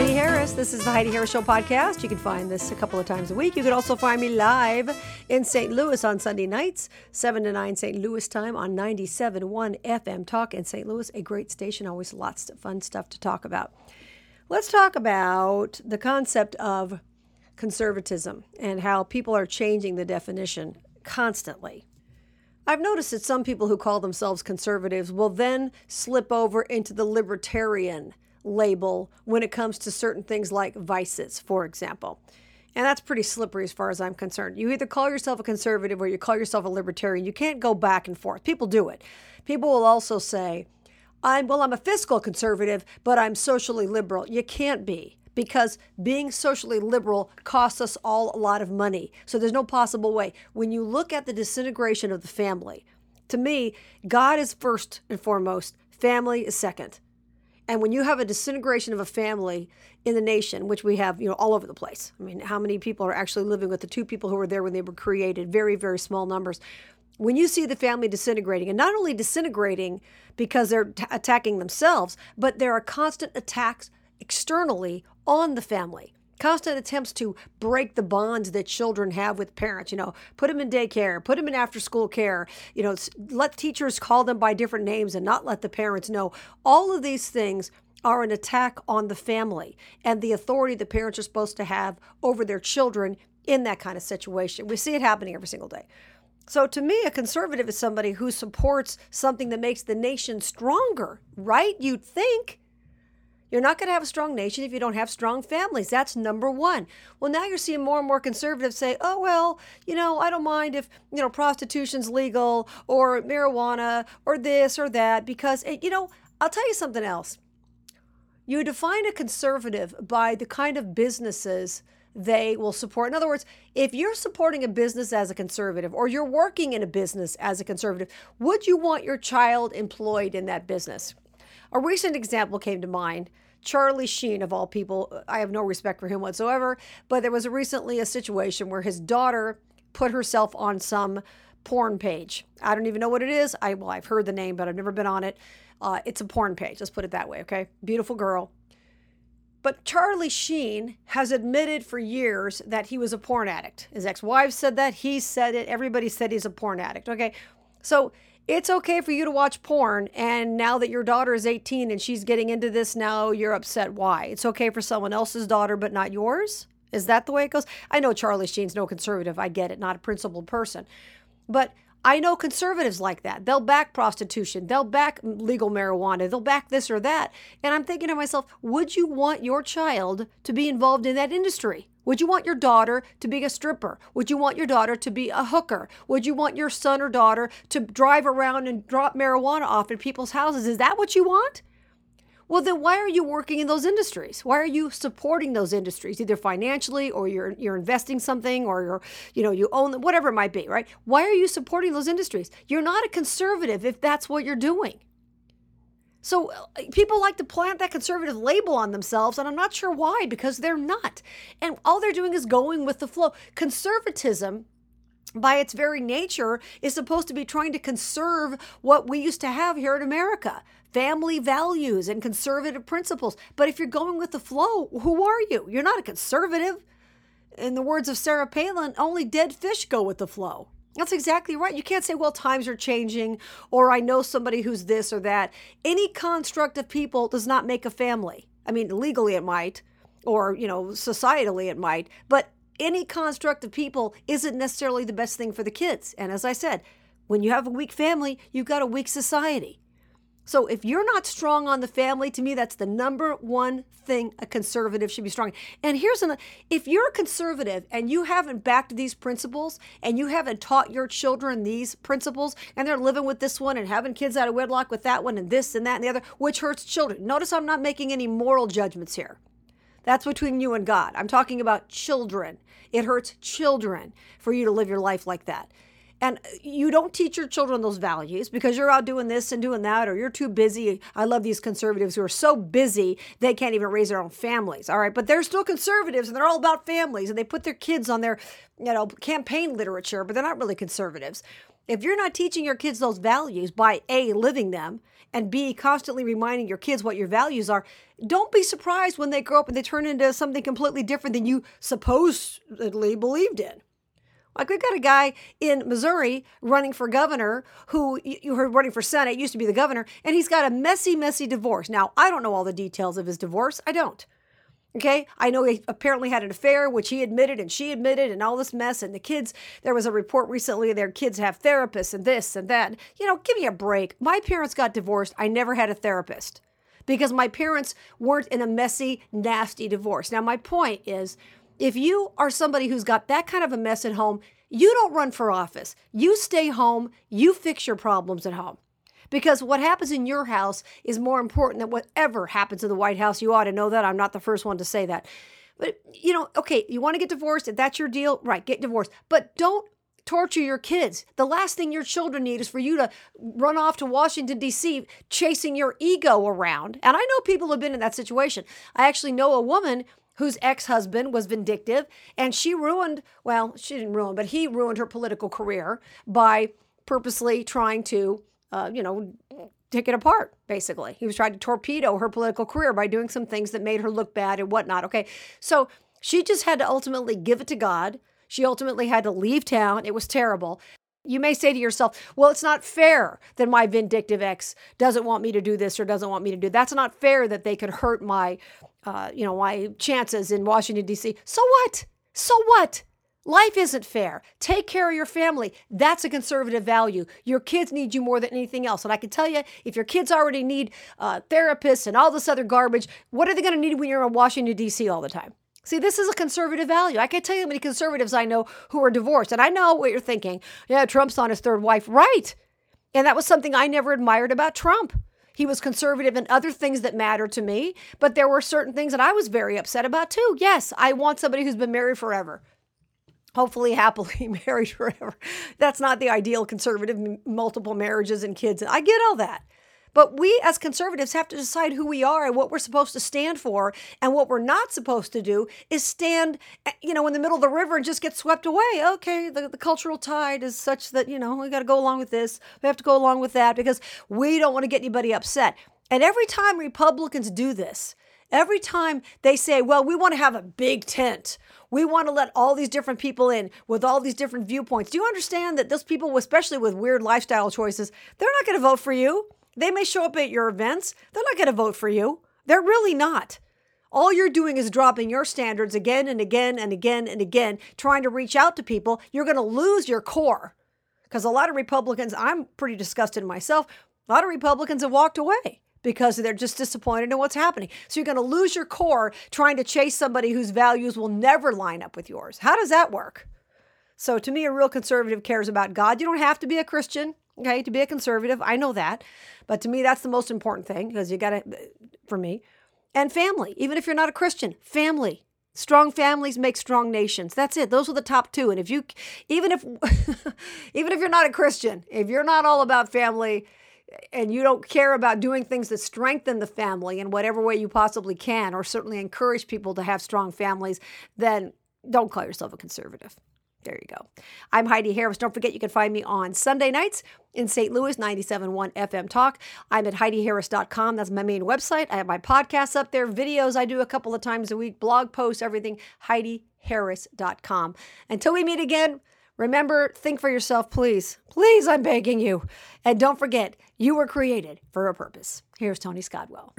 Heidi Harris. This is the Heidi Harris Show podcast. You can find this a couple of times a week. You can also find me live in St. Louis on Sunday nights, 7 to 9 St. Louis time on 97.1 FM Talk in St. Louis, a great station. Always lots of fun stuff to talk about. Let's talk about the concept of conservatism and how people are changing the definition constantly. I've noticed that some people who call themselves conservatives will then slip over into the libertarian label when it comes to certain things like vices, for example. And that's pretty slippery as far as I'm concerned. You either call yourself a conservative or you call yourself a libertarian. You can't go back and forth. People do it. People will also say, I'm well, I'm a fiscal conservative, but I'm socially liberal. You can't be because being socially liberal costs us all a lot of money. So there's no possible way. When you look at the disintegration of the family, to me, God is first and foremost, family is second. And when you have a disintegration of a family in the nation, which we have, you know, all over the place. I mean, how many people are actually living with the two people who were there when they were created? Very, very small numbers. When you see the family disintegrating, and not only disintegrating because they're t- attacking themselves, but there are constant attacks externally on the family constant attempts to break the bonds that children have with parents you know put them in daycare put them in after school care you know let teachers call them by different names and not let the parents know all of these things are an attack on the family and the authority the parents are supposed to have over their children in that kind of situation we see it happening every single day so to me, a conservative is somebody who supports something that makes the nation stronger, right? You'd think. You're not going to have a strong nation if you don't have strong families. That's number one. Well, now you're seeing more and more conservatives say, oh, well, you know, I don't mind if, you know, prostitution's legal or marijuana or this or that because, you know, I'll tell you something else. You define a conservative by the kind of businesses they will support. In other words, if you're supporting a business as a conservative or you're working in a business as a conservative, would you want your child employed in that business? A recent example came to mind. Charlie Sheen, of all people, I have no respect for him whatsoever, but there was recently a situation where his daughter put herself on some porn page. I don't even know what it is. I well, I've heard the name, but I've never been on it. Uh, it's a porn page. Let's put it that way. Okay, beautiful girl. But Charlie Sheen has admitted for years that he was a porn addict. His ex-wife said that. He said it. Everybody said he's a porn addict. Okay, so it's okay for you to watch porn and now that your daughter is 18 and she's getting into this now you're upset why it's okay for someone else's daughter but not yours is that the way it goes i know charlie sheen's no conservative i get it not a principled person but I know conservatives like that. They'll back prostitution. They'll back legal marijuana. They'll back this or that. And I'm thinking to myself, would you want your child to be involved in that industry? Would you want your daughter to be a stripper? Would you want your daughter to be a hooker? Would you want your son or daughter to drive around and drop marijuana off in people's houses? Is that what you want? Well, then why are you working in those industries? Why are you supporting those industries, either financially or you're you're investing something or you're you know you own them, whatever it might be, right? Why are you supporting those industries? You're not a conservative if that's what you're doing. So uh, people like to plant that conservative label on themselves, and I'm not sure why, because they're not. And all they're doing is going with the flow. Conservatism by its very nature, is supposed to be trying to conserve what we used to have here in America family values and conservative principles. But if you're going with the flow, who are you? You're not a conservative. In the words of Sarah Palin, only dead fish go with the flow. That's exactly right. You can't say, well, times are changing, or I know somebody who's this or that. Any construct of people does not make a family. I mean, legally it might, or, you know, societally it might, but any construct of people isn't necessarily the best thing for the kids. And as I said, when you have a weak family, you've got a weak society. So if you're not strong on the family, to me, that's the number one thing a conservative should be strong. And here's another if you're a conservative and you haven't backed these principles and you haven't taught your children these principles and they're living with this one and having kids out of wedlock with that one and this and that and the other, which hurts children. Notice I'm not making any moral judgments here. That's between you and God. I'm talking about children. It hurts children for you to live your life like that. And uh, you don't teach your children those values because you're out doing this and doing that, or you're too busy. I love these conservatives who are so busy they can't even raise their own families. All right. But they're still conservatives and they're all about families and they put their kids on their, you know, campaign literature, but they're not really conservatives. If you're not teaching your kids those values by A, living them, and B, constantly reminding your kids what your values are, don't be surprised when they grow up and they turn into something completely different than you supposedly believed in. Like we've got a guy in Missouri running for governor who you heard running for Senate, used to be the governor, and he's got a messy, messy divorce. Now, I don't know all the details of his divorce. I don't. Okay, I know he apparently had an affair, which he admitted and she admitted, and all this mess. And the kids, there was a report recently their kids have therapists and this and that. You know, give me a break. My parents got divorced. I never had a therapist because my parents weren't in a messy, nasty divorce. Now, my point is if you are somebody who's got that kind of a mess at home, you don't run for office. You stay home, you fix your problems at home. Because what happens in your house is more important than whatever happens in the White House. You ought to know that. I'm not the first one to say that. But, you know, okay, you want to get divorced, if that's your deal, right, get divorced. But don't torture your kids. The last thing your children need is for you to run off to Washington, D.C., chasing your ego around. And I know people have been in that situation. I actually know a woman whose ex husband was vindictive, and she ruined, well, she didn't ruin, but he ruined her political career by purposely trying to uh, you know, take it apart, basically. He was trying to torpedo her political career by doing some things that made her look bad and whatnot. Okay. So she just had to ultimately give it to God. She ultimately had to leave town. It was terrible. You may say to yourself, well, it's not fair that my vindictive ex doesn't want me to do this or doesn't want me to do that. that's not fair that they could hurt my uh, you know, my chances in Washington D.C. So what? So what? Life isn't fair. Take care of your family. That's a conservative value. Your kids need you more than anything else. And I can tell you, if your kids already need uh, therapists and all this other garbage, what are they going to need when you're in Washington, D.C. all the time? See, this is a conservative value. I can't tell you how many conservatives I know who are divorced. And I know what you're thinking. Yeah, Trump's on his third wife. Right. And that was something I never admired about Trump. He was conservative in other things that matter to me, but there were certain things that I was very upset about too. Yes, I want somebody who's been married forever hopefully happily married forever. That's not the ideal conservative, multiple marriages and kids. I get all that. But we as conservatives have to decide who we are and what we're supposed to stand for. And what we're not supposed to do is stand, eh, you know, in the middle of the river and just get swept away. Okay, the, the cultural tide is such that, you know, we got to go along with this. We have to go along with that because we don't want to get anybody upset. And every time Republicans do this, every time they say, well, we want to have a big tent we want to let all these different people in with all these different viewpoints. Do you understand that those people, especially with weird lifestyle choices, they're not going to vote for you? They may show up at your events, they're not going to vote for you. They're really not. All you're doing is dropping your standards again and again and again and again, trying to reach out to people. You're going to lose your core. Because a lot of Republicans, I'm pretty disgusted myself, a lot of Republicans have walked away because they're just disappointed in what's happening. So you're going to lose your core trying to chase somebody whose values will never line up with yours. How does that work? So to me, a real conservative cares about God. You don't have to be a Christian, okay, to be a conservative. I know that. But to me, that's the most important thing because you got to, for me, and family. Even if you're not a Christian, family. Strong families make strong nations. That's it. Those are the top two. And if you, even if, even if you're not a Christian, if you're not all about family, and you don't care about doing things that strengthen the family in whatever way you possibly can, or certainly encourage people to have strong families, then don't call yourself a conservative. There you go. I'm Heidi Harris. Don't forget you can find me on Sunday nights in St. Louis, 97.1 FM Talk. I'm at HeidiHarris.com. That's my main website. I have my podcasts up there, videos I do a couple of times a week, blog posts, everything. HeidiHarris.com. Until we meet again, Remember, think for yourself, please. Please, I'm begging you. And don't forget, you were created for a purpose. Here's Tony Scottwell.